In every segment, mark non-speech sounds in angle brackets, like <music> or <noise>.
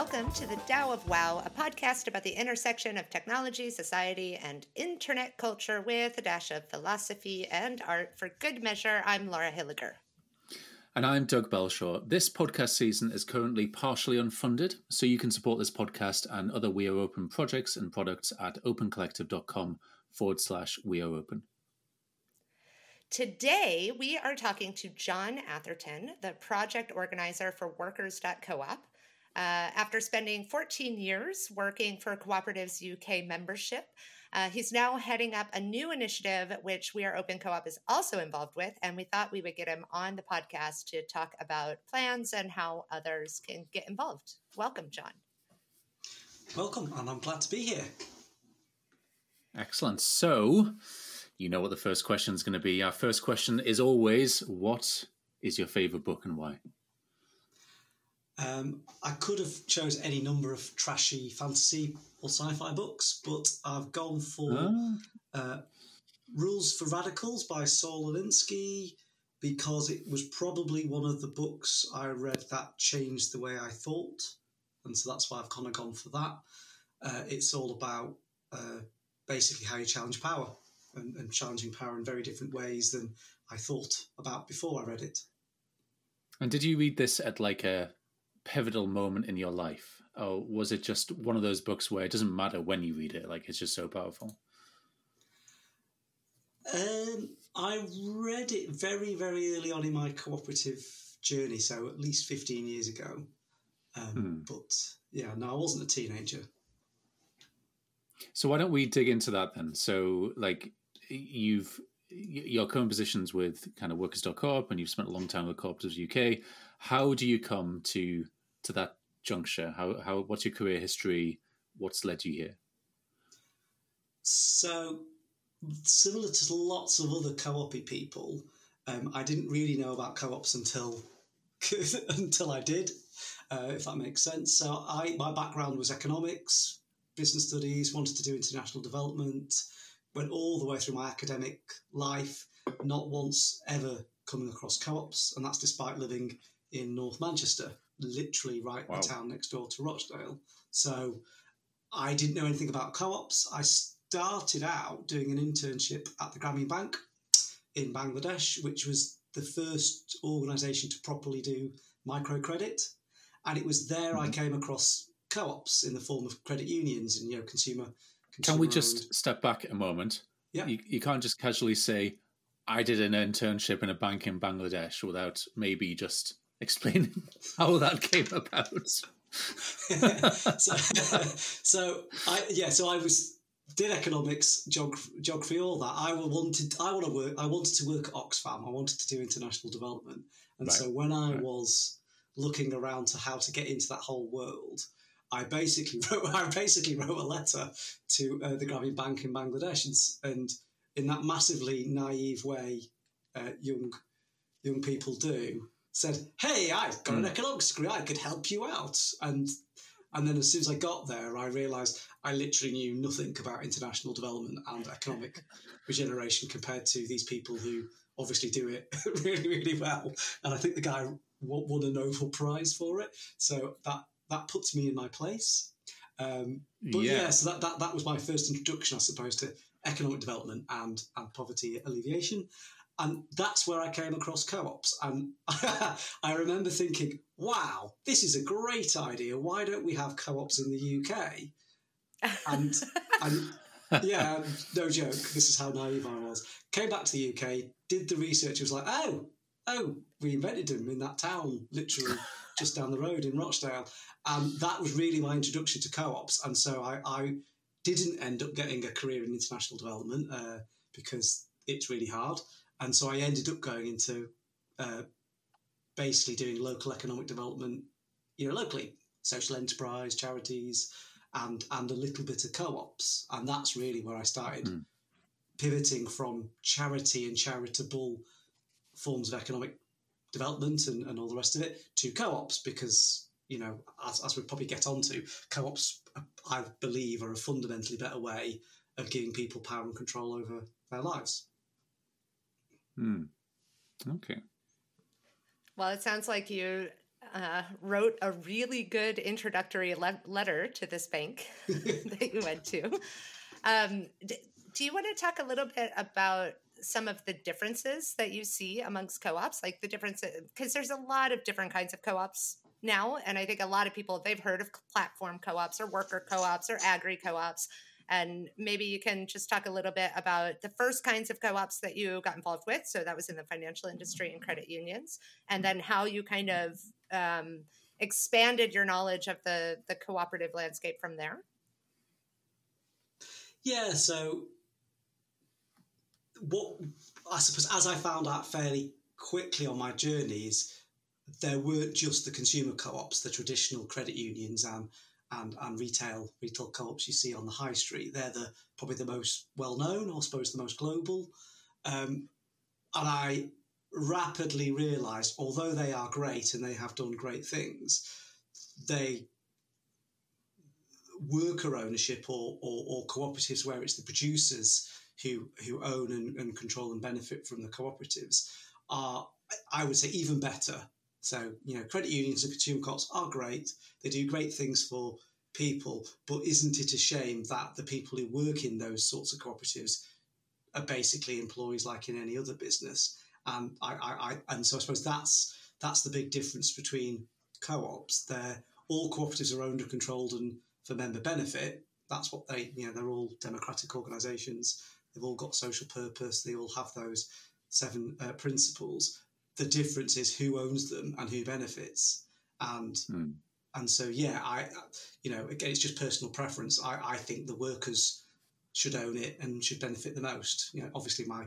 Welcome to the Tao of WAO, a podcast about the intersection of technology, society, and internet culture with a dash of philosophy and art. For good measure, I'm Laura Hilliger. And I'm Doug Belshaw. This podcast season is currently partially unfunded, so you can support this podcast and other We Are Open projects and products at opencollective.com forward slash We Are Open. Today, we are talking to John Atherton, the project organizer for Workers.coop. Uh, after spending 14 years working for Cooperatives UK membership, uh, he's now heading up a new initiative, which We Are Open Co op is also involved with. And we thought we would get him on the podcast to talk about plans and how others can get involved. Welcome, John. Welcome, and I'm glad to be here. Excellent. So, you know what the first question is going to be. Our first question is always what is your favorite book and why? Um, I could have chose any number of trashy fantasy or sci-fi books, but I've gone for oh. uh, Rules for Radicals by Saul Alinsky because it was probably one of the books I read that changed the way I thought, and so that's why I've kind of gone for that. Uh, it's all about uh, basically how you challenge power and, and challenging power in very different ways than I thought about before I read it. And did you read this at like a pivotal moment in your life? Or was it just one of those books where it doesn't matter when you read it, like it's just so powerful? Um, I read it very, very early on in my cooperative journey, so at least 15 years ago. Um, hmm. But yeah, no, I wasn't a teenager. So why don't we dig into that then? So, like, you've your current positions with kind of workers.coop and you've spent a long time with cooperatives uk how do you come to to that juncture? How how what's your career history? What's led you here? So similar to lots of other co-op people um, i didn't really know about co-ops until <laughs> until i did uh, if that makes sense. So i my background was economics business studies wanted to do international development went all the way through my academic life, not once ever coming across co-ops, and that's despite living in North Manchester, literally right wow. the town next door to Rochdale. So I didn't know anything about co-ops. I started out doing an internship at the Grameen Bank in Bangladesh, which was the first organisation to properly do microcredit, and it was there mm-hmm. I came across co-ops in the form of credit unions and you know consumer can we just step back a moment? Yeah. You, you can't just casually say, I did an internship in a bank in Bangladesh without maybe just explaining <laughs> how that came about. <laughs> so, so I yeah, so I was did economics, geography, geography, all that. I wanted I want to work. I wanted to work at Oxfam. I wanted to do international development, and right. so when I right. was looking around to how to get into that whole world, I basically <laughs> wrote I basically wrote a letter to uh, the Grameen Bank in Bangladesh, and, and, in that massively naive way, uh, young young people do, said, "Hey, I've got an hmm. economics degree. I could help you out." And and then as soon as I got there, I realised I literally knew nothing about international development and economic <laughs> regeneration compared to these people who obviously do it <laughs> really, really well. And I think the guy won a Nobel Prize for it. So that that puts me in my place. Um, but yeah. yeah, so that, that, that was my first introduction, I suppose, to economic development and, and poverty alleviation. And that's where I came across co ops. And <laughs> I remember thinking, wow, this is a great idea. Why don't we have co ops in the UK? And, <laughs> and yeah, no joke, this is how naive I was. Came back to the UK, did the research, was like, oh, oh, we invented them in that town, literally just down the road in Rochdale. And that was really my introduction to co-ops. And so I, I didn't end up getting a career in international development uh, because it's really hard. And so I ended up going into uh, basically doing local economic development, you know, locally, social enterprise, charities, and and a little bit of co-ops. And that's really where I started mm. pivoting from charity and charitable forms of economic development and, and all the rest of it to co-ops because you know, as, as we probably get onto, co-ops, I believe, are a fundamentally better way of giving people power and control over their lives. Hmm. Okay. Well, it sounds like you uh, wrote a really good introductory le- letter to this bank <laughs> that you went to. Um, d- do you want to talk a little bit about some of the differences that you see amongst co-ops like the difference because there's a lot of different kinds of co-ops now and i think a lot of people they've heard of platform co-ops or worker co-ops or agri co-ops and maybe you can just talk a little bit about the first kinds of co-ops that you got involved with. So that was in the financial industry and credit unions. And then how you kind of um, expanded your knowledge of the the cooperative landscape from there. Yeah so what I suppose, as I found out fairly quickly on my journeys, there weren't just the consumer co-ops, the traditional credit unions and and, and retail retail co-ops you see on the high street. They're the probably the most well known, or I suppose the most global. Um, and I rapidly realised, although they are great and they have done great things, they worker ownership or, or, or cooperatives where it's the producers who who own and, and control and benefit from the cooperatives are, I would say, even better. So you know, credit unions and consumer co-ops are great. They do great things for people, but isn't it a shame that the people who work in those sorts of cooperatives are basically employees like in any other business? And I, I, I and so I suppose that's that's the big difference between co-ops. They're all cooperatives are owned and controlled and for member benefit. That's what they, you know, they're all democratic organisations. They've all got social purpose. They all have those seven uh, principles. The difference is who owns them and who benefits. And mm. and so yeah, I you know again it's just personal preference. I, I think the workers should own it and should benefit the most. You know, obviously my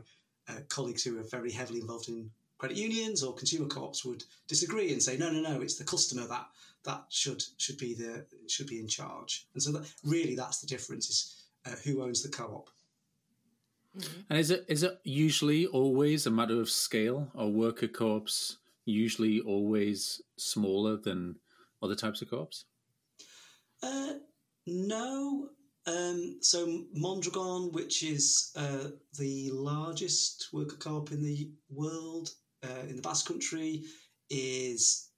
uh, colleagues who are very heavily involved in credit unions or consumer co-ops would disagree and say no no no it's the customer that that should should be the should be in charge and so that really that's the difference is uh, who owns the co-op Mm-hmm. And is it is it usually always a matter of scale? Are worker co-ops usually always smaller than other types of co-ops? Uh, no. Um, so Mondragon, which is uh, the largest worker co-op in the world uh, in the Basque Country, is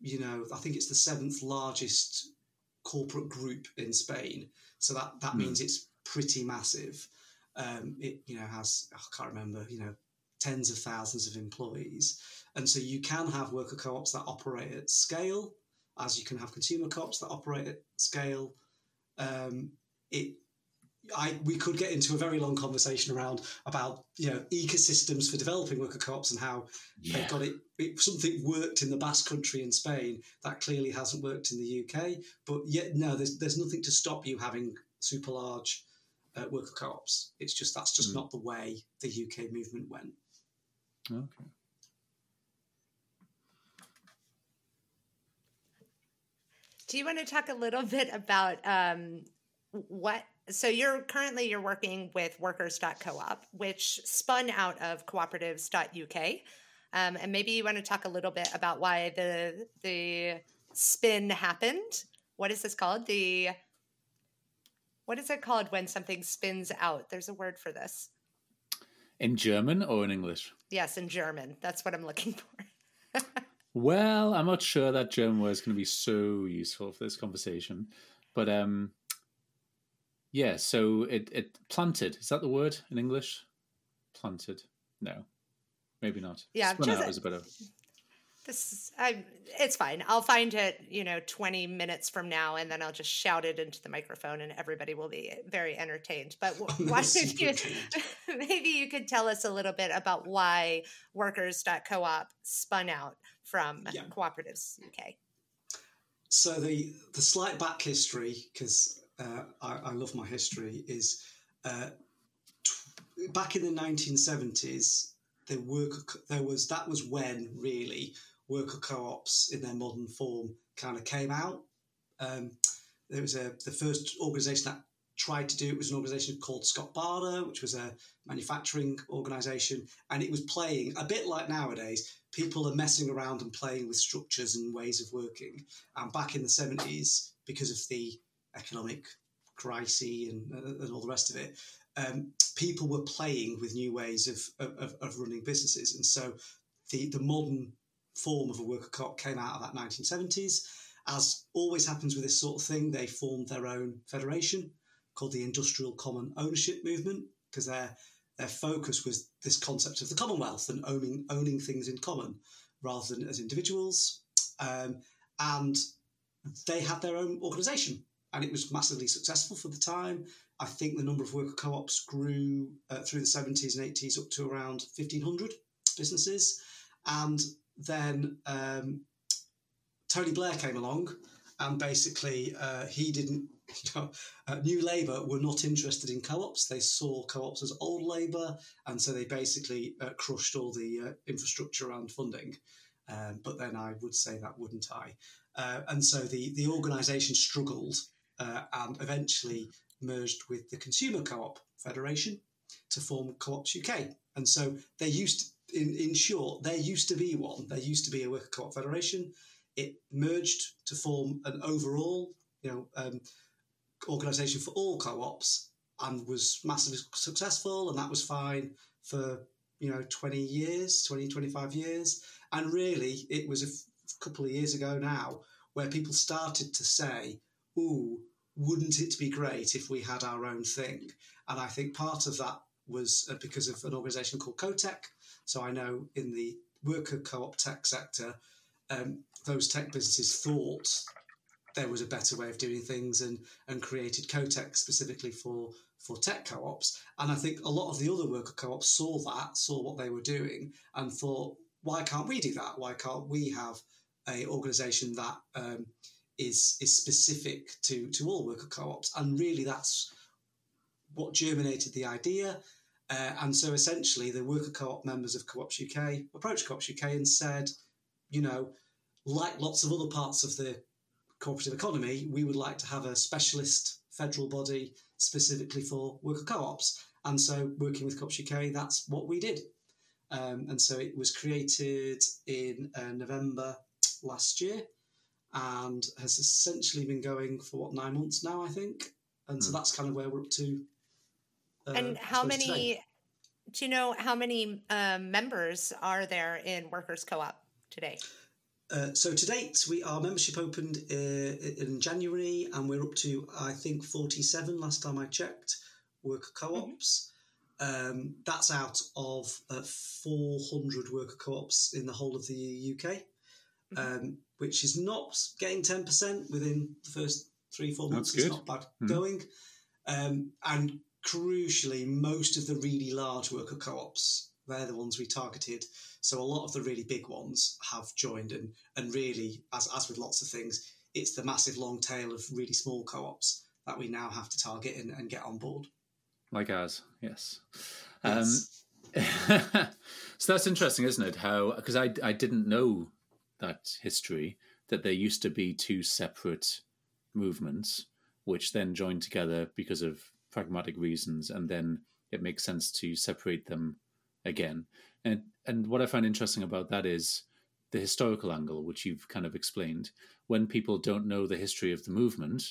you know I think it's the seventh largest corporate group in Spain. So that that mm. means it's pretty massive. Um, it you know has I can't remember you know tens of thousands of employees, and so you can have worker co-ops that operate at scale, as you can have consumer co-ops that operate at scale. Um, it I, we could get into a very long conversation around about you know ecosystems for developing worker co-ops and how yeah. they've got it, it, Something worked in the Basque Country in Spain that clearly hasn't worked in the UK. But yet, no, there's there's nothing to stop you having super large uh, worker co-ops. It's just that's just mm. not the way the UK movement went. Okay. Do you want to talk a little <laughs> bit about um, what? So you're currently you're working with Workers.coop, which spun out of Cooperatives UK, um, and maybe you want to talk a little bit about why the the spin happened. What is this called? The what is it called when something spins out? There's a word for this. In German or in English? Yes, in German. That's what I'm looking for. <laughs> well, I'm not sure that German word is going to be so useful for this conversation, but um, yeah. So it it planted is that the word in English? Planted? No, maybe not. Yeah, Spun out is a better this is, I, it's fine. I'll find it, you know, 20 minutes from now, and then I'll just shout it into the microphone, and everybody will be very entertained. But <laughs> why don't you, <laughs> maybe you could tell us a little bit about why Workers.coop spun out from yeah. Cooperatives UK. So the the slight back history, because uh, I, I, love my history, is uh, t- back in the 1970s. There, were, there was that was when really worker co-ops in their modern form kind of came out. Um, there was a the first organisation that tried to do it was an organisation called Scott Bader, which was a manufacturing organisation, and it was playing a bit like nowadays. People are messing around and playing with structures and ways of working. And back in the seventies, because of the economic crisis and, and all the rest of it, um, people were playing with new ways of, of, of running businesses, and so the the modern form of a worker co-op came out of that 1970s. As always happens with this sort of thing, they formed their own federation called the Industrial Common Ownership Movement because their their focus was this concept of the Commonwealth and owning owning things in common rather than as individuals. Um, and they had their own organisation, and it was massively successful for the time. I think the number of worker co-ops grew uh, through the 70s and 80s up to around 1,500 businesses, and then um, Tony Blair came along, and basically uh, he didn't. <laughs> You know, uh, New Labour were not interested in co-ops. They saw co-ops as old Labour, and so they basically uh, crushed all the uh, infrastructure and funding. Um, but then I would say that wouldn't I? Uh, and so the the organisation struggled uh, and eventually merged with the Consumer Co-op Federation to form Co-ops UK. And so they used, in in short, there used to be one. There used to be a worker co-op federation. It merged to form an overall, you know, um, organisation for all co-ops, and was massively successful. And that was fine for you know 20 years, 20, 25 years. And really, it was a couple of years ago now where people started to say, "Ooh." Wouldn't it be great if we had our own thing? And I think part of that was uh, because of an organisation called CoTech. So I know in the worker co-op tech sector, um, those tech businesses thought there was a better way of doing things and and created CoTech specifically for for tech co-ops. And I think a lot of the other worker co-ops saw that, saw what they were doing, and thought, why can't we do that? Why can't we have a organisation that um, is is specific to to all worker co-ops? And really, that's what germinated the idea. Uh, and so essentially, the worker co op members of Co-ops UK approached Co-ops UK and said, you know, like lots of other parts of the cooperative economy, we would like to have a specialist federal body specifically for worker co ops. And so, working with Co-ops UK, that's what we did. Um, and so, it was created in uh, November last year and has essentially been going for what, nine months now, I think. And so, that's kind of where we're up to uh, and how suppose many today. do you know how many um, members are there in workers co-op today Uh, so to date, we our membership opened uh, in January, and we're up to I think forty-seven. Last time I checked, worker co-ops. Um, that's out of uh, four hundred worker co-ops in the whole of the UK, Mhm. um, which is not getting ten percent within the first three four months. That's It's good. not bad Mhm. going, um, and crucially, most of the really large worker co-ops they're the ones we targeted. So a lot of the really big ones have joined, and and really, as as with lots of things, it's the massive long tail of really small co-ops that we now have to target and, and get on board. like ours. Yes. Yes. Um, <laughs> so that's interesting, isn't it? How because I I didn't know that history that there used to be two separate movements which then joined together because of pragmatic reasons, and then it makes sense to separate them again. And and what I find interesting about that is the historical angle, which you've kind of explained. When people don't know the history of the movement,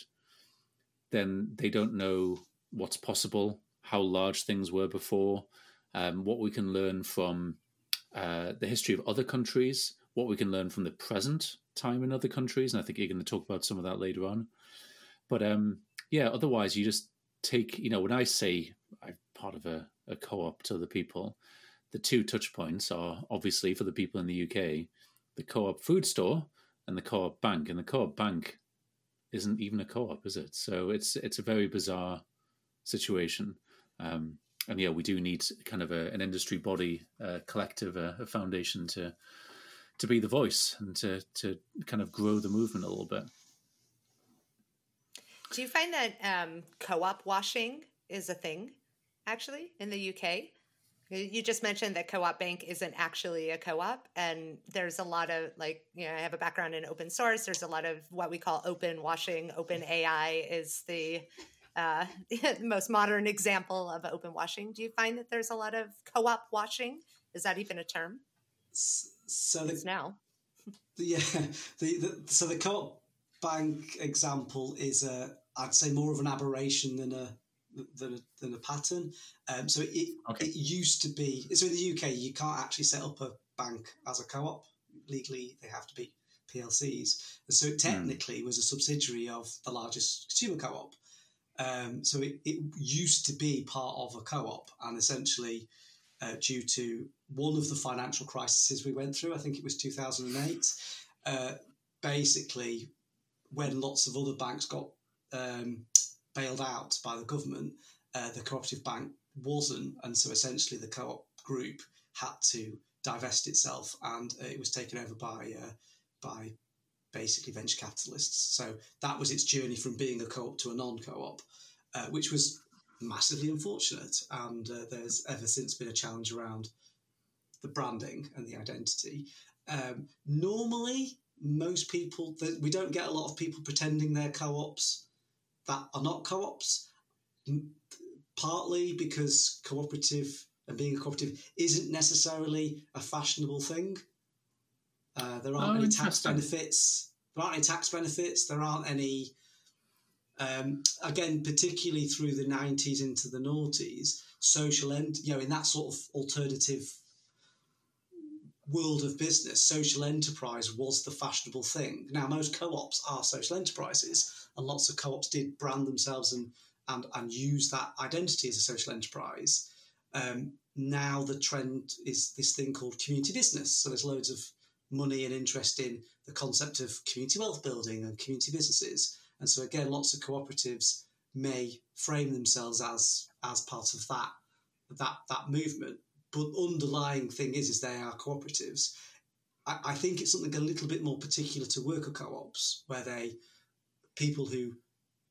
then they don't know what's possible, how large things were before, um, what we can learn from uh, the history of other countries, what we can learn from the present time in other countries. And I think you're going to talk about some of that later on. But um, yeah, otherwise, you just take, you know, when I say I'm part of a, a co op to other people, the two touch points are obviously for the people in the UK the co op food store and the co op bank. And the co op bank isn't even a co op, is it? So it's it's a very bizarre situation. Um, and yeah, we do need kind of a, an industry body, a collective, a, a foundation to to be the voice and to to kind of grow the movement a little bit. Do you find that um, co-op washing is a thing actually in the uk you just mentioned that co-op bank isn't actually a co-op and there's a lot of like you know i have a background in open source. There's a lot of what we call open washing. OpenAI is the uh, <laughs> most modern example of open washing. Do you find that there's a lot of co-op washing? Is that even a term? So the, now. <laughs> Yeah, the, the so the co-op bank example is a I'd say more of an aberration than a than a, than a pattern. Um, so it Okay. it used to be so in the UK you can't actually set up a bank as a co-op. legally they have to be PLCs. And so it technically mm. was a subsidiary of the largest consumer co-op. Um, so it, it used to be part of a co-op, and essentially, uh, due to one of the financial crises we went through, I think it was 2008, uh, basically, when lots of other banks got um, bailed out by the government, uh, the cooperative bank wasn't, and so essentially the co-op group had to divest itself, and uh, it was taken over by uh, by basically venture capitalists. So that was its journey from being a co-op to a non-co-op, uh, which was massively unfortunate. And uh, there's ever since been a challenge around the branding and the identity. Um, normally, most people that we don't get a lot of people pretending they're co-ops that are not co-ops. Partly because cooperative and being a cooperative isn't necessarily a fashionable thing. Uh, there aren't oh, any tax benefits. There aren't any tax benefits. There aren't any. Um, again, particularly through the nineties into the noughties, social end, you know, in that sort of alternative world of business, social enterprise was the fashionable thing. Now, most co-ops are social enterprises, and lots of co-ops did brand themselves and and and use that identity as a social enterprise. Um, now the trend is this thing called community business. So there's loads of money and interest in the concept of community wealth building and community businesses. And so again, lots of cooperatives may frame themselves as as part of that that that movement. But underlying thing is is they are cooperatives. I, I think it's something a little bit more particular to worker co-ops, where they people who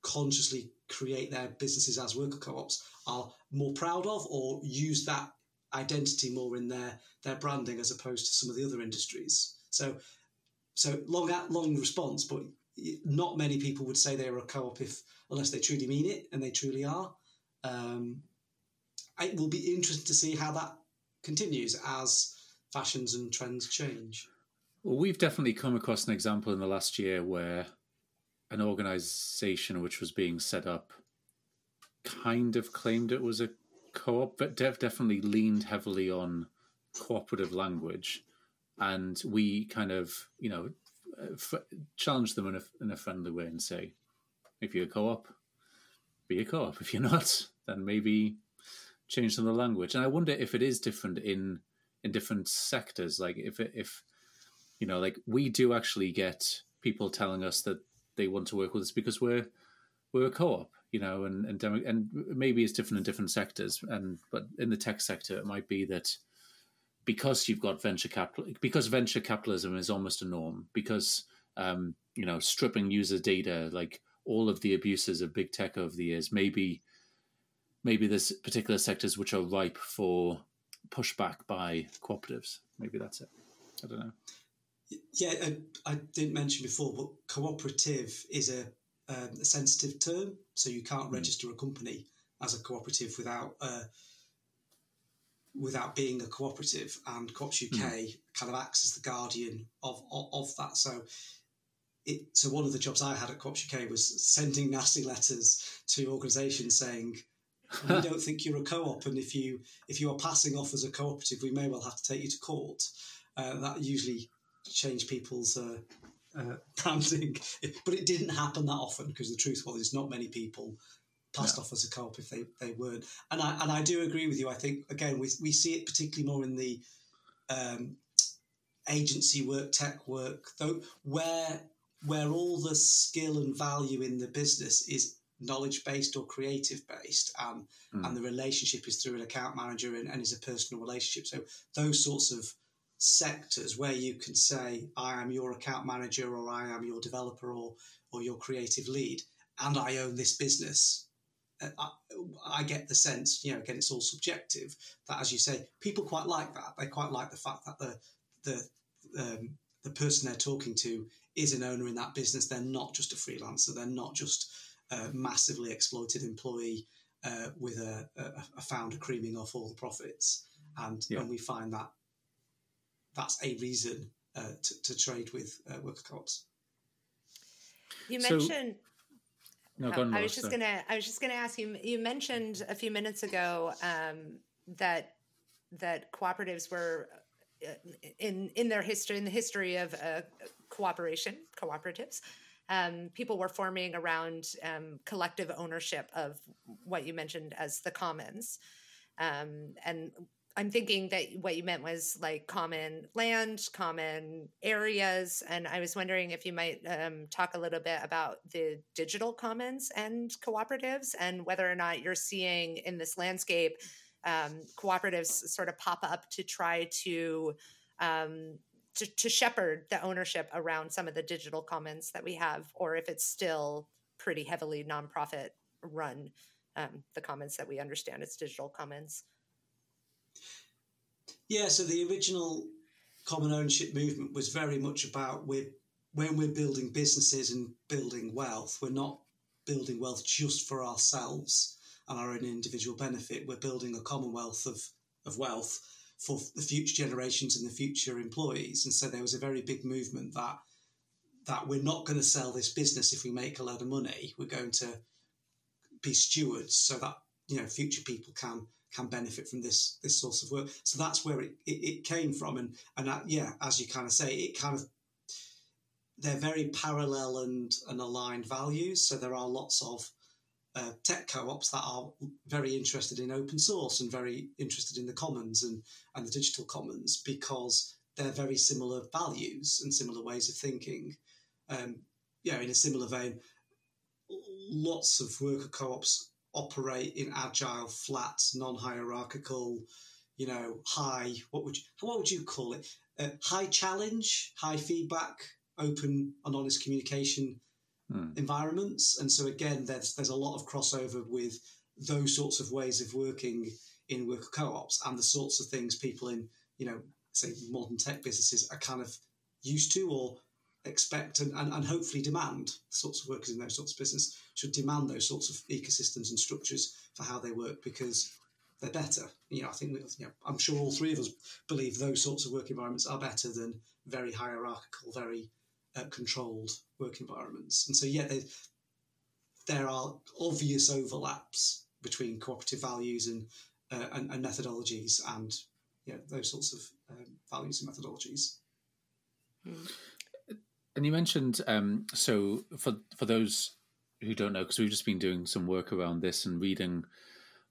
consciously create their businesses as worker co-ops are more proud of or use that identity more in their their branding as opposed to some of the other industries. So, so long long response, but not many people would say they're a co-op if unless they truly mean it, and they truly are. Um, it will be interesting to see how that continues as fashions and trends change. Well, we've definitely come across an example in the last year where an organization which was being set up kind of claimed it was a co-op, but Dev definitely leaned heavily on cooperative language, and we kind of you know f- challenge them in a in a friendly way and say, if you're a co-op, be a co-op. If you're not, then maybe change some of the language. And I wonder if it is different in in different sectors. Like if if you know, like we do actually get people telling us that they want to work with us because we're we're a co-op you know, and and and maybe it's different in different sectors. And but in the tech sector, it might be that because you've got venture capital, because venture capitalism is almost a norm, because um, you know, stripping user data, like all of the abuses of big tech over the years, maybe maybe there's particular sectors which are ripe for pushback by cooperatives. Maybe that's it. I don't know. Yeah, I, I didn't mention before, but cooperative is a um, a sensitive term, so you can't mm. register a company as a cooperative without uh, without being a cooperative. And Coops UK mm. kind of acts as the guardian of, of, of that. So. It, so one of the jobs I had at Coops UK was sending nasty letters to organisations saying, we don't think you're a co-op, and if you if you are passing off as a cooperative, we may well have to take you to court. Uh, that usually changed people's uh, uh, <laughs> branding, but it didn't happen that often because the truth was, there's not many people passed off as a co-op if they, they weren't. And I and I do agree with you. I think again we we see it particularly more in the um, agency work, tech work, though where where all the skill and value in the business is knowledge based or creative based and mm. and the relationship is through an account manager and, and is a personal relationship so those sorts of sectors where you can say, I am your account manager or I am your developer or, or your creative lead, and I own this business. Uh, I, I, get the sense, you know, again, it's all subjective. That, as you say, people quite like that. They quite like the fact that the the um, the person they're talking to is an owner in that business. They're not just a freelancer. They're not just a massively exploited employee uh, with a, a, a, founder creaming off all the profits. And, yeah. and we find that that's a reason uh, to, to, trade with uh, worker co-ops. You mentioned. So, no, oh, I was just gonna. I was just gonna ask you. You mentioned a few minutes ago um, that that cooperatives were in in their history, in the history of uh, cooperation, cooperatives, um, people were forming around um, collective ownership of what you mentioned as the commons. Um, and I'm thinking that what you meant was like common land, common areas. And I was wondering if you might um, talk a little bit about the digital commons and cooperatives and whether or not you're seeing in this landscape um, cooperatives sort of pop up to try to, um, to, to shepherd the ownership around some of the digital commons that we have, or if it's still pretty heavily nonprofit run, um, the commons that we understand as digital commons. Yeah, so the original common ownership movement was very much about we're, when we're building businesses and building wealth, we're not building wealth just for ourselves and our own individual benefit. We're building a commonwealth of, of wealth for the future generations and the future employees. And so there was a very big movement that that we're not going to sell this business if we make a lot of money. We're going to be stewards so that you know future people can can benefit from this this source of work. So that's where it, it, it came from, and and that, yeah, as you kind of say, it kind of they're very parallel and, and aligned values. So there are lots of uh, tech co-ops that are very interested in open source and very interested in the commons and, and the digital commons because they're very similar values and similar ways of thinking. Um, yeah, in a similar vein, lots of worker co-ops operate in agile, flat, non-hierarchical, you know, high. What would you, what would you call it? Uh, high challenge, high feedback, open and honest communication hmm. environments. And so again, there's there's a lot of crossover with those sorts of ways of working in worker co-ops and the sorts of things people in you know say modern tech businesses are kind of used to or expect and, and, and hopefully demand the sorts of workers in those sorts of business should demand those sorts of ecosystems and structures for how they work because they're better. You know, I think you know, I'm sure all three of us believe those sorts of work environments are better than very hierarchical, very uh, controlled work environments. And so, yeah, there, there are obvious overlaps between cooperative values and uh, and, and, methodologies, and yeah, those sorts of um, values and methodologies. And you mentioned um, so for for those who don't know, because we've just been doing some work around this and reading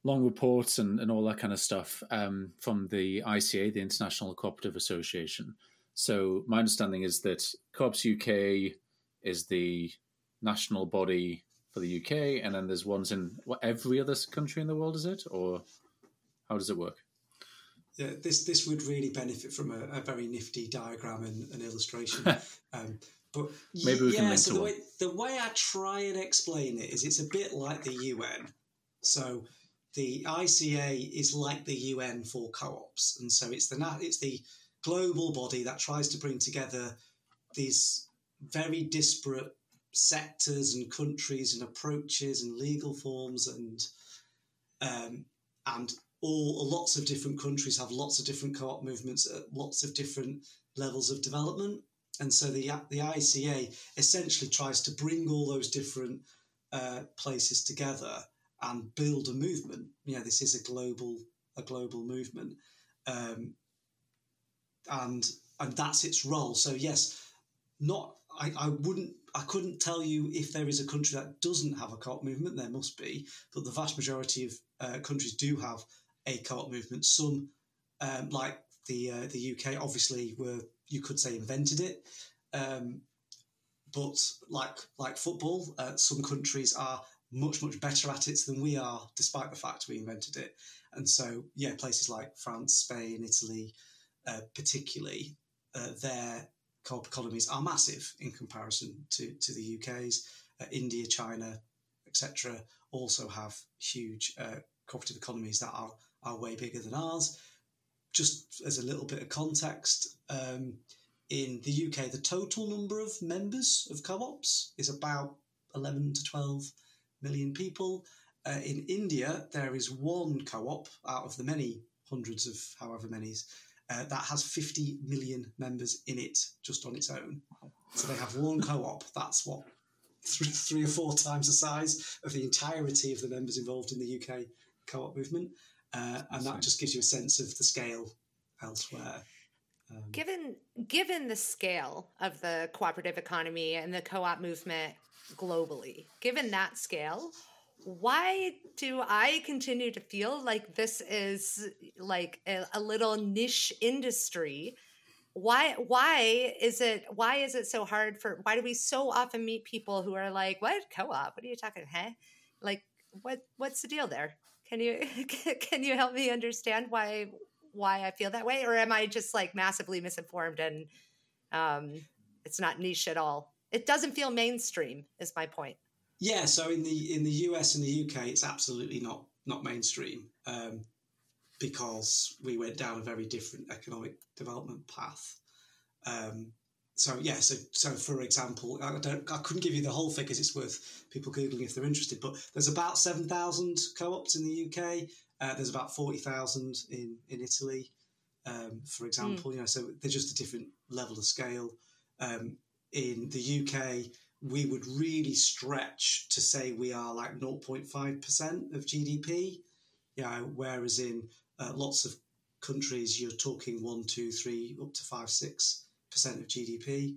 long reports and, and all that kind of stuff um, from the ICA, the International Cooperative Association. So my understanding is that Co-ops UK is the national body for the UK, and then there's ones in what, every other country in the world, is it, or how does it work? Yeah, this this would really benefit from a, a very nifty diagram and an illustration. <laughs> um, but maybe we can yeah, link so to the one. way, the way I try and explain it is it's a bit like the UN. So the ICA is like the UN for co-ops, and so it's the it's the global body that tries to bring together these very disparate sectors and countries and approaches and legal forms and um, and all lots of different countries have lots of different co-op movements at lots of different levels of development. And so the the ICA essentially tries to bring all those different uh, places together and build a movement. You know this is a global a global movement. Um, and and that's its role so yes not I, I wouldn't I couldn't tell you if there is a country that doesn't have a co-op movement. There must be, but the vast majority of uh, countries do have a co-op movement. Some, um, like the uh, the UK, obviously were you could say invented it, um, but like like football, uh, some countries are much much better at it than we are, despite the fact we invented it. And so, yeah, places like France, Spain, Italy, uh, particularly, uh, their co-op economies are massive in comparison to to the UK's. Uh, India, China, etc., also have huge uh, cooperative economies that are are way bigger than ours. Just as a little bit of context, um, in the UK, the total number of members of co ops is about 11 to 12 million people. Uh, in India, there is one co op out of the many hundreds of however many uh, that has 50 million members in it just on its own. So they have one co op. That's what, three, three or four times the size of the entirety of the members involved in the UK co op movement. Uh, and that just gives you a sense of the scale elsewhere. Um, given given the scale of the cooperative economy and the co-op movement globally, given that scale, why do I continue to feel like this is like a, a, little niche industry? Why why is it why is it so hard for why do we so often meet people who are like, What co-op? What are you talking, huh? Like what what's the deal there? Can you <laughs> can you help me understand why why I feel that way? Or am I just like massively misinformed and um it's not niche at all? It doesn't feel mainstream, is my point. Yeah, so in the in the US and the UK, it's absolutely not not mainstream um, because we went down a very different economic development path. Um, so yeah, so so for example, I don't I couldn't give you the whole figures. It's worth people googling if they're interested. But there's about seven thousand co-ops in the UK. Uh, there's about forty thousand in in Italy, um, for example. Mm. You know, so they're just a different level of scale. Um, in the UK, we would really stretch to say we are like 0.5% of GDP. Yeah, whereas in uh, lots of countries, you're talking one, two, three, up to five, six percent of GDP.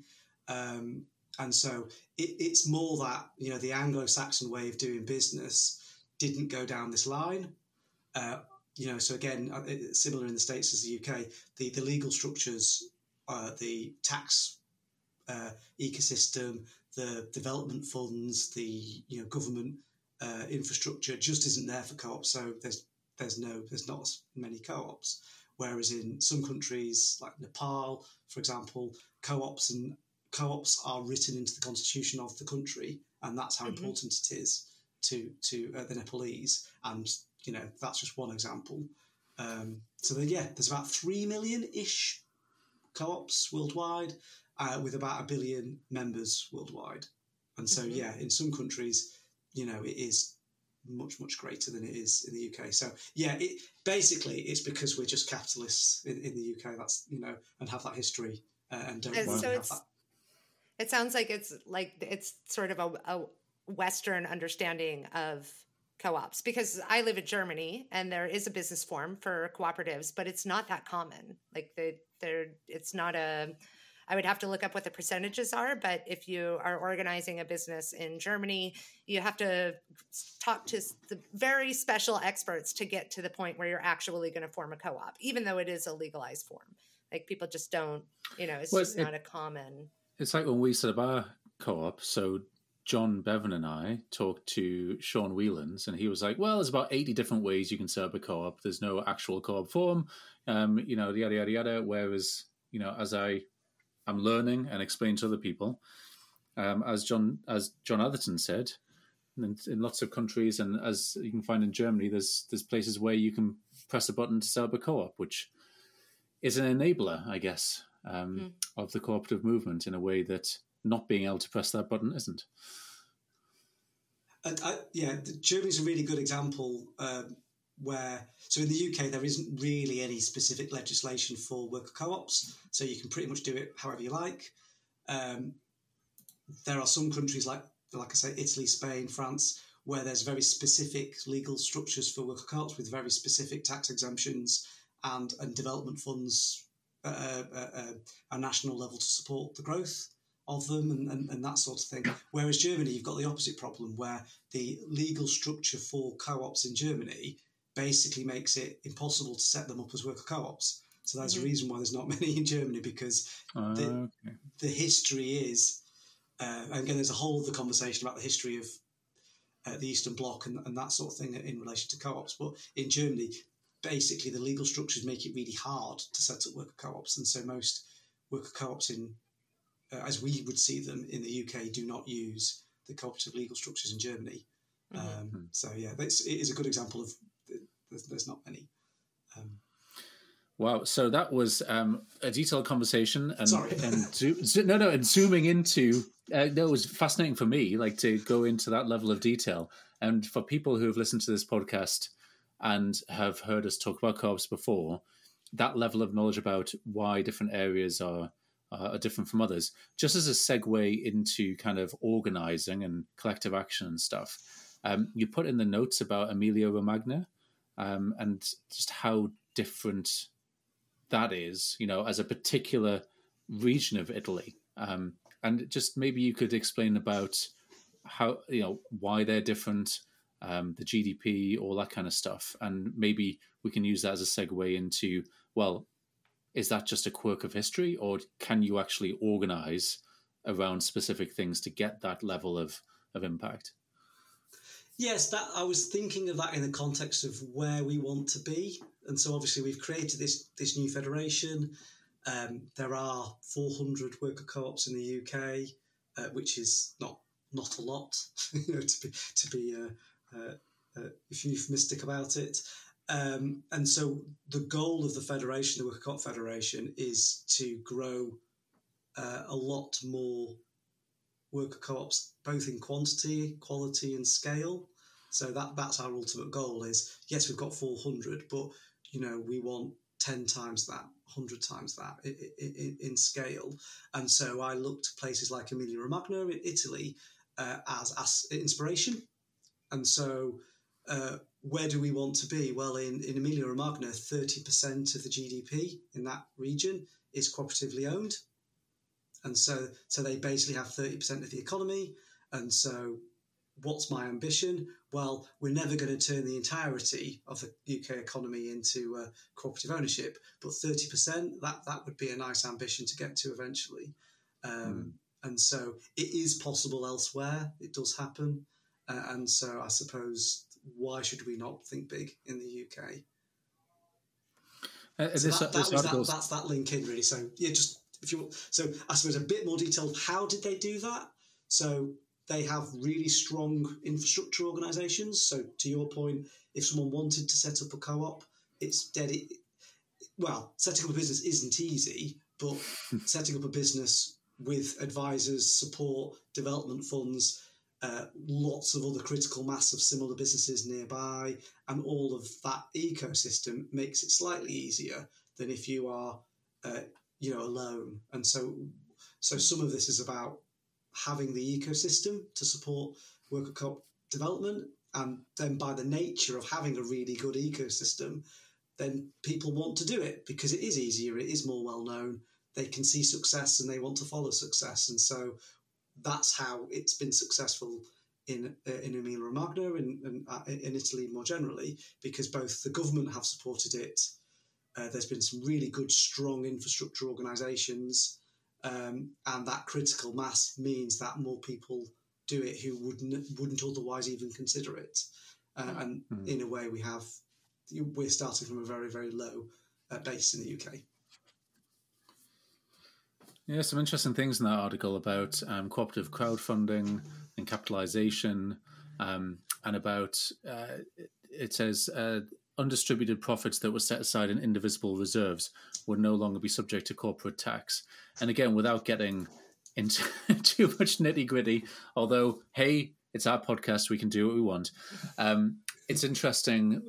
Um, and so it, it's more that you know the Anglo-Saxon way of doing business didn't go down this line. Uh, you know, so again, uh, similar in the states as the UK, the the legal structures, uh, the tax uh, ecosystem, the development funds, the you know government uh, infrastructure just isn't there for co-ops. So there's there's no there's not many co-ops. Whereas in some countries like Nepal, for example, co-ops and co-ops are written into the constitution of the country, and that's how mm-hmm. important it is to to uh, the Nepalese. And you know that's just one example. Um, so then, yeah, there's about three million ish co-ops worldwide, uh, with about a billion members worldwide. And so, mm-hmm. yeah, in some countries, you know, it is much much greater than it is in the UK. So yeah, it basically it's because we're just capitalists in, in the UK. That's you know, and have that history uh, and don't and so it's, that. It sounds like it's like it's sort of a, a Western understanding of co-ops because I live in Germany and there is a business form for cooperatives, but it's not that common. Like they, they're, it's not a I would have to look up what the percentages are, but if you are organizing a business in Germany, you have to talk to the very special experts to get to the point where you're actually going to form a co op, even though it is a legalized form. Like people just don't, you know, it's well, just it, not a common. It's like when we set up our co op. So John Bevan and I talked to Siôn Whellens, and he was like, "Well, there's about 80 different ways you can set up a co-op. There's no actual co-op form, um, you know, yada yada yada." Whereas, you know, as I I'm learning and explaining to other people. Um, as John as John Atherton said, in, in, lots of countries, and as you can find in Germany, there's there's places where you can press a button to set up a co-op, which is an enabler, I guess, um, mm. of the cooperative movement in a way that not being able to press that button isn't. And I, yeah, Germany's a really good example um, where so in the UK there isn't really any specific legislation for worker co-ops, so you can pretty much do it however you like. Um, there are some countries like like I say Italy, Spain, France, where there's very specific legal structures for worker co-ops with very specific tax exemptions and and development funds at a, a national level to support the growth of them and, and, and, that sort of thing. Whereas Germany, you've got the opposite problem where the legal structure for co ops in Germany basically makes it impossible to set them up as worker co-ops. So that's mm-hmm. a reason why there's not <laughs> many in Germany because uh, the, okay. the history is, uh, again, there's a whole other conversation about the history of uh, the Eastern Bloc and, and that sort of thing in relation to co-ops. But in Germany, basically the legal structures make it really hard to set up worker co-ops, and so most worker co-ops in, uh, as we would see them in the UK, do not use the cooperative legal structures in Germany. Mm-hmm. Um, hmm. so yeah, that's, it is a good example of there's, there's not many. Um, Wow. So that was um, a detailed conversation, and, Sorry. and zo- no, no, and zooming into uh, that was fascinating for me, like to go into that level of detail. And for people who have listened to this podcast and have heard us talk about co-ops before, that level of knowledge about why different areas are uh, are different from others, just as a segue into kind of organizing and collective action and stuff. Um, you put in the notes about Emilia Romagna um, and just how different that is, you know, as a particular region of Italy. Um, and just maybe you could explain about how, you know, why they're different, um, the GDP, all that kind of stuff. And maybe we can use that as a segue into, well, is that just a quirk of history or can you actually organize around specific things to get that level of, of impact? Yes, that I was thinking of that in the context of where we want to be, and so obviously we've created this this new federation. Um, there are 400 worker co-ops in the UK, uh, which is not not a lot, <laughs> you know, to be to be uh, uh, uh, euphemistic about it. Um, and so the goal of the federation, the Worker Co-op Federation, is to grow uh, a lot more worker co-ops, both in quantity, quality, and scale. So that that's our ultimate goal. Is yes, we've got 400, but you know we want 10 times that, 100 times that in, in, scale. And so I looked to places like Emilia Romagna in Italy uh, as as inspiration. And so. Uh, where do we want to be? Well, in, in Emilia Romagna, 30% of the GDP in that region is cooperatively owned and so so they basically have 30% of the economy. And so what's my ambition? Well we're never going to turn the entirety of the uk economy into uh, cooperative ownership but 30% that that would be a nice ambition to get to eventually. Um, mm. and so it is possible elsewhere. It does happen. Uh, and so i suppose why should we not think big in the uk uh, so that, that that, that's that link in really. So yeah just if you want. So I suppose a bit more detailed. How did they do that? So they have really strong infrastructure organisations. So to your point, if someone wanted to set up a co-op, it's dead. Well, setting up a business isn't easy, but <laughs> setting up a business with advisors, support, development funds, uh, lots of other critical mass of similar businesses nearby, and all of that ecosystem makes it slightly easier than if you are uh, you know alone. And so so some of this is about having the ecosystem to support worker co development. And then by the nature of having a really good ecosystem then people want to do it because it is easier it is more well known they can see success and they want to follow success. And so that's how it's been successful in uh, in Emilia Romagna and uh, in Italy more generally because both the government have supported it uh, there's been some really good, strong infrastructure organisations, um, and that critical mass means that more people do it who wouldn't wouldn't otherwise even consider it. Uh, and mm. in a way, we have we're starting from a very very low uh, base in the UK. Yeah, some interesting things in that article about um, cooperative crowdfunding and capitalization, um, and about uh, it says uh, undistributed profits that were set aside in indivisible reserves would no longer be subject to corporate tax. And again, without getting into <laughs> too much nitty gritty, although, hey, it's our podcast, we can do what we want. Um, it's interesting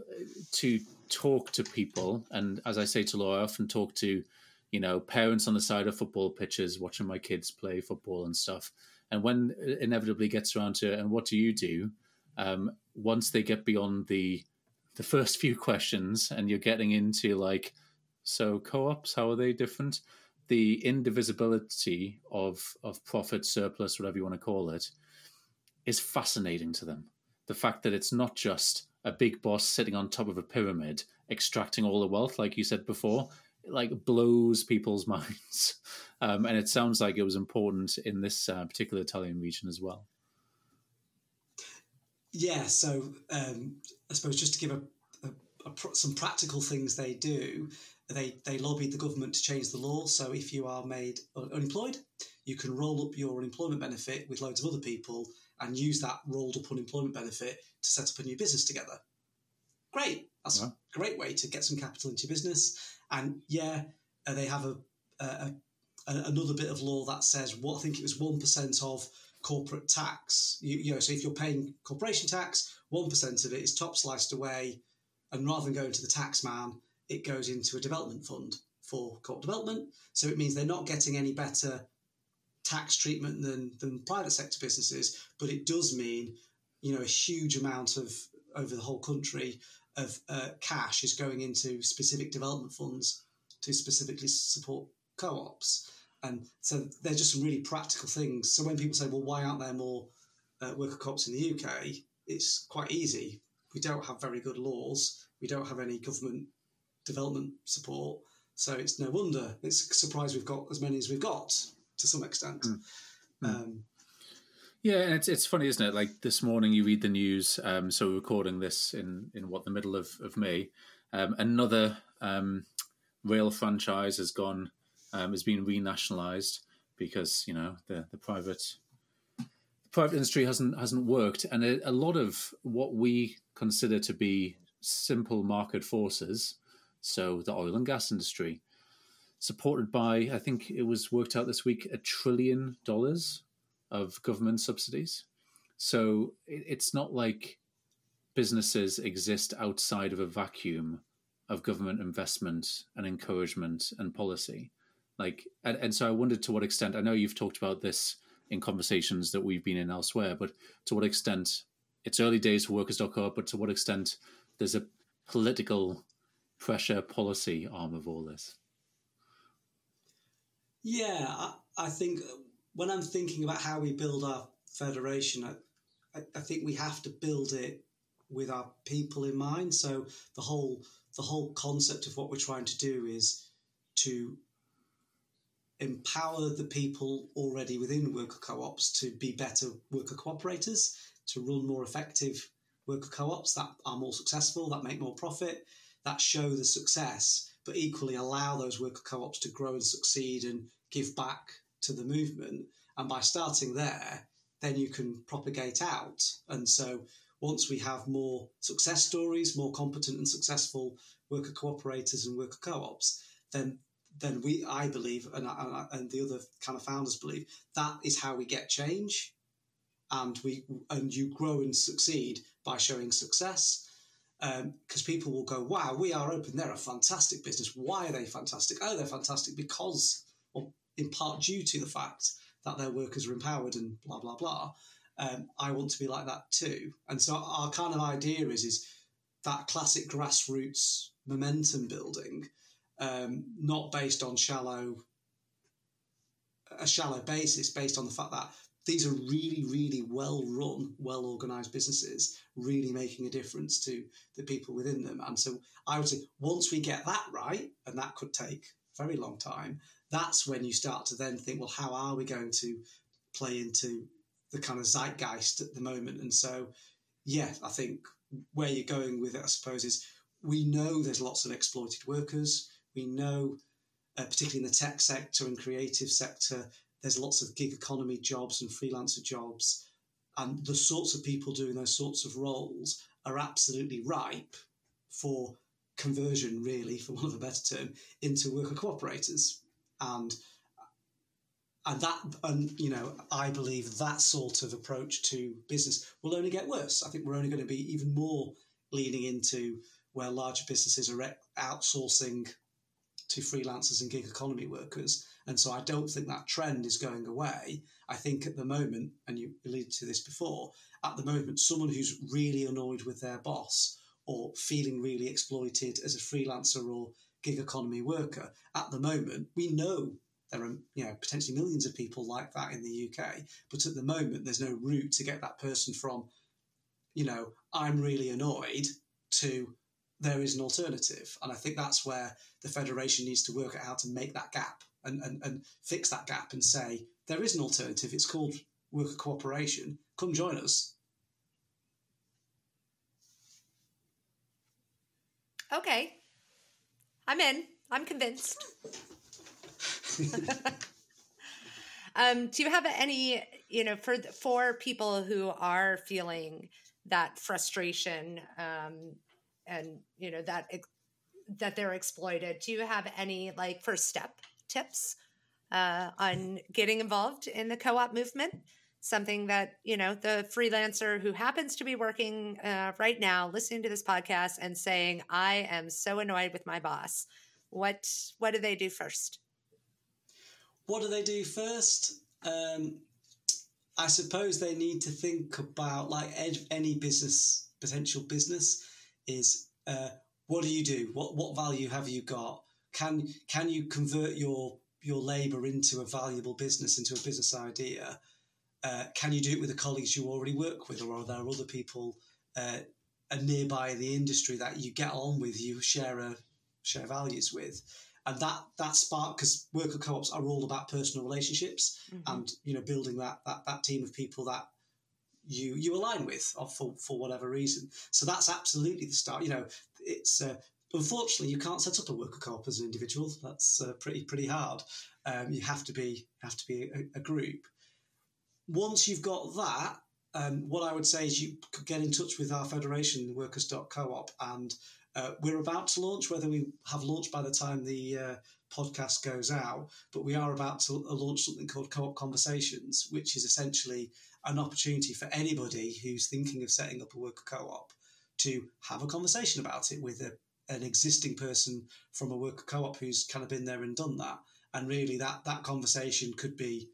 to talk to people. And as I say to Laura, I often talk to, you know, parents on the side of football pitches, watching my kids play football and stuff. And when it inevitably gets around to, and what do you do? Um, once they get beyond the the first few questions and you're getting into like so co-ops how are they different? The indivisibility of of profit surplus whatever you want to call it is fascinating to them. The fact that it's not just a big boss sitting on top of a pyramid extracting all the wealth like you said before like blows people's <laughs> minds. Um, and it sounds like it was important in this uh, particular italian region as well. Yeah, so um, I suppose just to give a, a, a, some practical things they do, they they lobbied the government to change the law. So if you are made unemployed, you can roll up your unemployment benefit with loads of other people and use that rolled up unemployment benefit to set up a new business together. Great, that's yeah. a great way to get some capital into your business. And yeah, uh, they have a, a, another bit of law that says what I think it was one percent of corporate tax. You, you know, so if you're paying corporation tax, one percent of it is top sliced away, and rather than going to the tax man, it goes into a development fund for corporate development. So it means they're not getting any better tax treatment than than private sector businesses, but it does mean you know a huge amount of over the whole country of uh, cash is going into specific development funds to specifically support co-ops. And so they're just some really practical things. So when people say, well, why aren't there more uh, worker co-ops in the UK? It's quite easy. We don't have very good laws. We don't have any government development support. So it's no wonder it's a surprise we've got as many as we've got to some extent. Mm. Um, yeah, and it's it's funny, isn't it? Like this morning, you read the news. Um, so we're recording this in in what the middle of of May. Um, another um, rail franchise has gone um, has been renationalised because you know the the private the private industry hasn't hasn't worked, and a, a lot of what we consider to be simple market forces, so the oil and gas industry, supported by I think it was worked out this week a trillion dollars of government subsidies. So it's not like businesses exist outside of a vacuum of government investment and encouragement and policy. Like, and, and so I wondered to what extent, I know you've talked about this in conversations that we've been in elsewhere, but to what extent it's early days for workers.coop, but to what extent there's a political pressure policy arm of all this? Yeah, I, I think uh, when I'm thinking about how we build our federation, I, I, think we have to build it with our people in mind. So the whole the whole concept of what we're trying to do is to empower the people already within worker co-ops to be better worker cooperators, to run more effective worker co-ops that are more successful, that make more profit, that show the success, but equally allow those worker co-ops to grow and succeed and give back to the movement. And by starting there, then you can propagate out. And so once we have more success stories, more competent and successful worker cooperators and worker co-ops, then then we, I believe, and, and the other kind of founders believe, that is how we get change, and we and you grow and succeed by showing success, because um, people will go, "Wow, We Are Open. They're a fantastic business. Why are they fantastic? Oh, they're fantastic because, well, in part due to the fact that their workers are empowered and blah blah blah. Um, I want to be like that too. And so our kind of idea is is that classic grassroots momentum building, um, not based on shallow a shallow basis, based on the fact that these are really, really well run, well organized businesses, really making a difference to the people within them. And so I would say once we get that right, and that could take a very long time, that's when you start to then think, well, how are we going to play into the kind of zeitgeist at the moment? And so, yeah, I think where you're going with it, I suppose, is we know there's lots of exploited workers. We know, uh, particularly in the tech sector and creative sector, there's lots of gig economy jobs and freelancer jobs. And the sorts of people doing those sorts of roles are absolutely ripe for conversion, really, for want of a better term, into worker cooperators and and that and you know i believe that sort of approach to business will only get worse i think we're only going to be even more leaning into where larger businesses are outsourcing to freelancers and gig economy workers and so i don't think that trend is going away i think at the moment and you alluded to this before at the moment someone who's really annoyed with their boss or feeling really exploited as a freelancer or gig economy worker. At the moment, we know there are you know potentially millions of people like that in the UK, but at the moment there's no route to get that person from, you know, I'm really annoyed to there is an alternative. And I think that's where the Federation needs to work out how to make that gap and, and, and fix that gap and say there is an alternative. It's called worker cooperation. Come join us. Okay. I'm in. I'm convinced. <laughs> um, do you have any, you know, for for people who are feeling that frustration um, and you know that that they're exploited? Do you have any like first step tips uh, on getting involved in the co-op movement? something that you know the freelancer who happens to be working uh, right now listening to this podcast and saying i am so annoyed with my boss what what do they do first what do they do first um, i suppose they need to think about like any business potential business is uh, what do you do what what value have you got can can you convert your your labour into a valuable business, into a business idea? Uh, can you do it with the colleagues you already work with, or are there other people uh, nearby in the industry that you get on with, you share a, share values with? And that that spark, because worker co-ops are all about personal relationships, mm-hmm. and you know building that that that team of people that you you align with for for whatever reason. So that's absolutely the start. You know, it's uh, unfortunately you can't set up a worker co-op as an individual. That's uh, pretty pretty hard. Um, you have to be have to be a, a group. Once you've got that, um, what I would say is you could get in touch with our federation, workers.coop, and uh, we're about to launch. Whether we have launched by the time the uh, podcast goes out, but we are about to launch something called Co-op Conversations, which is essentially an opportunity for anybody who's thinking of setting up a worker co-op to have a conversation about it with a, an existing person from a worker co-op who's kind of been there and done that. And really, that that conversation could be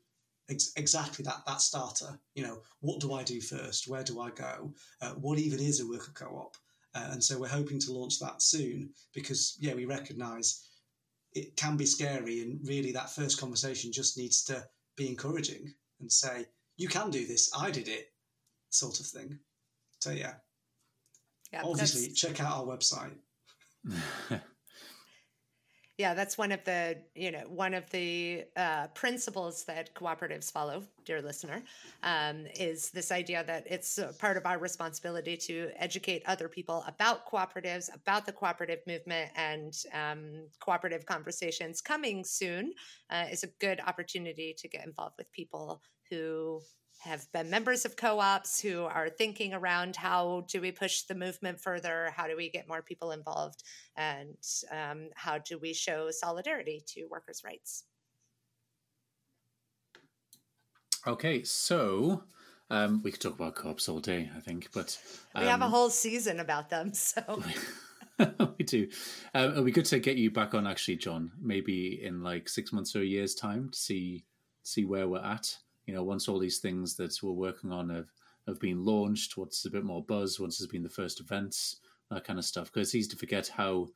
ex- exactly that that starter. You know, what do I do first? Where do I go? Uh, what even is a worker co-op? Uh, and so we're hoping to launch that soon because yeah, we recognise it can be scary, and really that first conversation just needs to be encouraging and say, "You can do this. I did it," sort of thing. So yeah, yeah obviously check out our website. <laughs> yeah that's one of the you know one of the uh, principles that cooperatives follow dear listener um, is this idea that it's part of our responsibility to educate other people about cooperatives about the cooperative movement and um, cooperative conversations coming soon uh, is a good opportunity to get involved with people who have been members of co-ops who are thinking around how do we push the movement further? How do we get more people involved? And um, how do we show solidarity to workers rights? Okay so um, we could talk about co-ops all day i think but um, we have a um, whole season about them so. <laughs> We do. Um, it'll be good to get you back on actually john maybe in like six months or a year's time to see see where we're at you know, once all these things that we're working on have, have been launched, once a bit more buzz, once there's been the first events, that kind of stuff. Because it's easy to forget how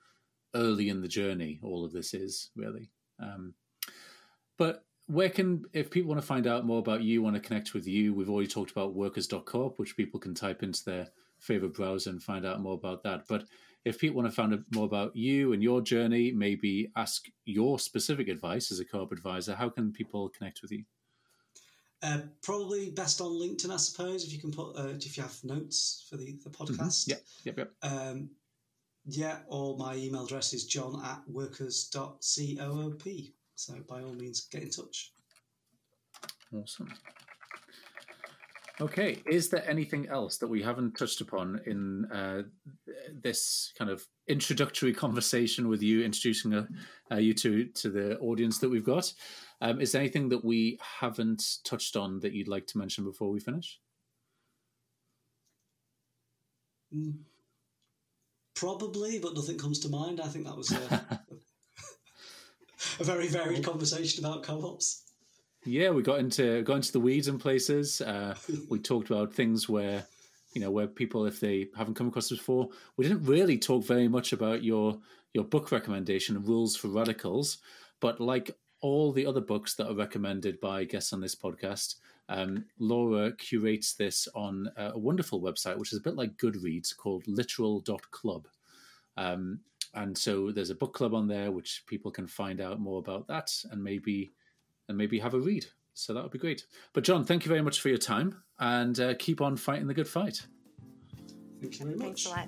early in the journey all of this is, really. Um, but where can, if people want to find out more about you, want to connect with you, we've already talked about workers.coop, which people can type into their favorite browser and find out more about that. But if people want to find out more about you and your journey, maybe ask your specific advice as a co-op advisor, how can people connect with you? Uh, probably best on LinkedIn, I suppose, if you can put uh, if you have notes for the, the mm-hmm. podcast. Mm-hmm. Yep, yep, yep. Um, yeah, or my email address is john at workers.coop. So by all means, get in touch. Awesome. Okay, is there anything else that we haven't touched upon in uh, this kind of introductory conversation with you, introducing uh, uh, you to to the audience that we've got? Um, is there anything that we haven't touched on that you'd like to mention before we finish? Mm, probably, but nothing comes to mind. I think that was a, <laughs> <laughs> a very varied conversation about co-ops. Yeah, we got into got into the weeds in places. Uh, we talked about things where you know where people, if they haven't come across before, we didn't really talk very much about your your book recommendation, Rules for Radicals. But like all the other books that are recommended by guests on this podcast. Um, Laura curates this on a wonderful website, which is a bit like Goodreads, called literal.club. Um, and so there's a book club on there, which people can find out more about that and maybe and maybe have a read. So that would be great. But John, thank you very much for your time and uh, keep on fighting the good fight. Thank you very much. Thanks a lot.